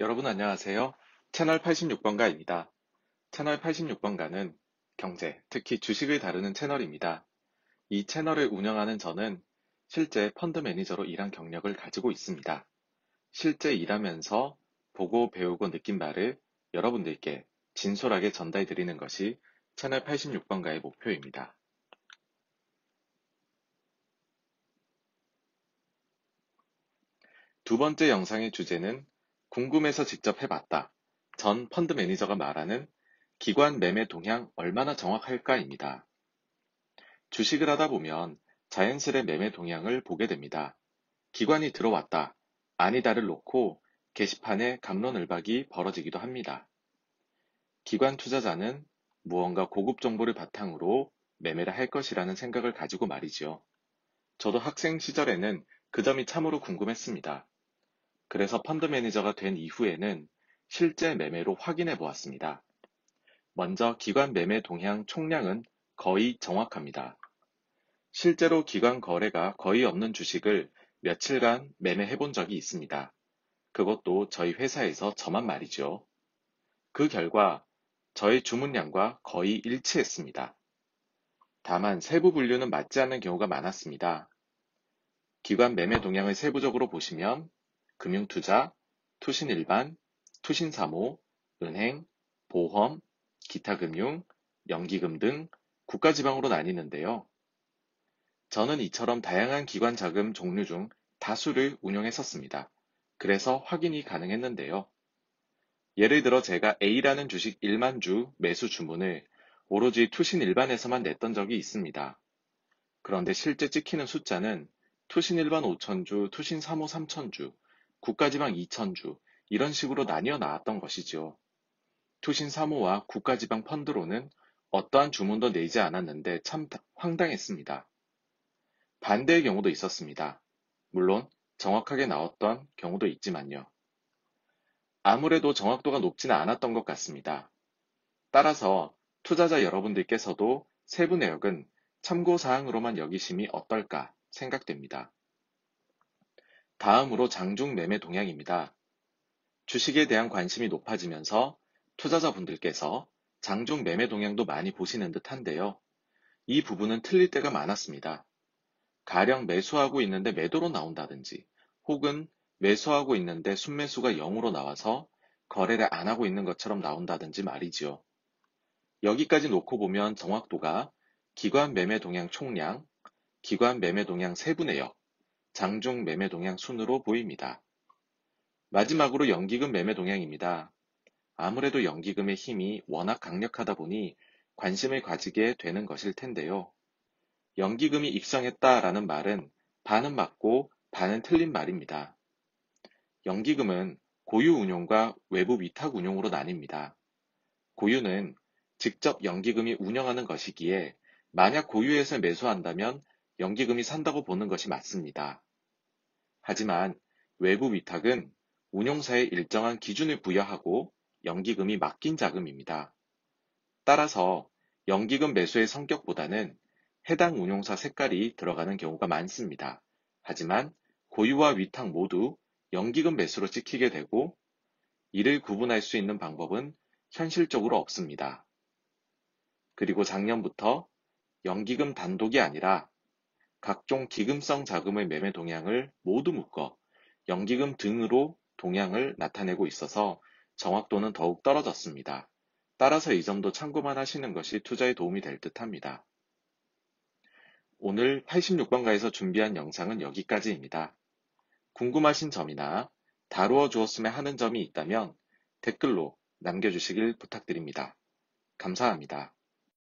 여러분 안녕하세요. 채널 86번가입니다. 채널 86번가는 경제, 특히 주식을 다루는 채널입니다. 이 채널을 운영하는 저는 실제 펀드 매니저로 일한 경력을 가지고 있습니다. 실제 일하면서 보고 배우고 느낀 바를 여러분들께 진솔하게 전달 드리는 것이 채널 86번가의 목표입니다. 두 번째 영상의 주제는 궁금해서 직접 해봤다. 전 펀드 매니저가 말하는 기관 매매 동향 얼마나 정확할까입니다. 주식을 하다 보면 자연스레 매매 동향을 보게 됩니다. 기관이 들어왔다, 아니다를 놓고 게시판에 갑론을박이 벌어지기도 합니다. 기관 투자자는 무언가 고급 정보를 바탕으로 매매를 할 것이라는 생각을 가지고 말이지요. 저도 학생 시절에는 그 점이 참으로 궁금했습니다. 그래서 펀드 매니저가 된 이후에는 실제 매매로 확인해 보았습니다. 먼저 기관 매매 동향 총량은 거의 정확합니다. 실제로 기관 거래가 거의 없는 주식을 며칠간 매매해 본 적이 있습니다. 그것도 저희 회사에서 저만 말이죠. 그 결과 저의 주문량과 거의 일치했습니다. 다만 세부 분류는 맞지 않는 경우가 많았습니다. 기관 매매 동향을 세부적으로 보시면 금융투자, 투신일반, 투신사모, 은행, 보험, 기타금융, 연기금 등 국가지방으로 나뉘는데요. 저는 이처럼 다양한 기관 자금 종류 중 다수를 운영했었습니다. 그래서 확인이 가능했는데요. 예를 들어 제가 A라는 주식 1만 주 매수 주문을 오로지 투신 일반에서만 냈던 적이 있습니다. 그런데 실제 찍히는 숫자는 투신 일반 5천주, 투신 3호 3천주, 국가지방 2천주 이런 식으로 나뉘어 나왔던 것이지요. 투신 3호와 국가지방 펀드로는 어떠한 주문도 내지 않았는데 참 황당했습니다. 반대의 경우도 있었습니다. 물론 정확하게 나왔던 경우도 있지만요. 아무래도 정확도가 높지는 않았던 것 같습니다. 따라서 투자자 여러분들께서도 세부 내역은 참고사항으로만 여기심이 어떨까 생각됩니다. 다음으로 장중 매매 동향입니다. 주식에 대한 관심이 높아지면서 투자자분들께서 장중 매매 동향도 많이 보시는 듯 한데요. 이 부분은 틀릴 때가 많았습니다. 가령 매수하고 있는데 매도로 나온다든지 혹은 매수하고 있는데 순매수가 0으로 나와서 거래를 안 하고 있는 것처럼 나온다든지 말이지요. 여기까지 놓고 보면 정확도가 기관 매매 동향 총량, 기관 매매 동향 세부 내역, 장중 매매 동향 순으로 보입니다. 마지막으로 연기금 매매 동향입니다. 아무래도 연기금의 힘이 워낙 강력하다 보니 관심을 가지게 되는 것일 텐데요. 연기금이 입성했다라는 말은 반은 맞고 반은 틀린 말입니다. 연기금은 고유 운용과 외부 위탁 운용으로 나뉩니다. 고유는 직접 연기금이 운영하는 것이기에 만약 고유에서 매수한다면 연기금이 산다고 보는 것이 맞습니다. 하지만 외부 위탁은 운용사에 일정한 기준을 부여하고 연기금이 맡긴 자금입니다. 따라서 연기금 매수의 성격보다는 해당 운용사 색깔이 들어가는 경우가 많습니다. 하지만 고유와 위탁 모두 연기금 매수로 찍히게 되고 이를 구분할 수 있는 방법은 현실적으로 없습니다. 그리고 작년부터 연기금 단독이 아니라 각종 기금성 자금의 매매 동향을 모두 묶어 연기금 등으로 동향을 나타내고 있어서 정확도는 더욱 떨어졌습니다. 따라서 이 점도 참고만 하시는 것이 투자에 도움이 될 듯 합니다. 오늘 86번가에서 준비한 영상은 여기까지입니다. 궁금하신 점이나 다루어 주었으면 하는 점이 있다면 댓글로 남겨주시길 부탁드립니다. 감사합니다.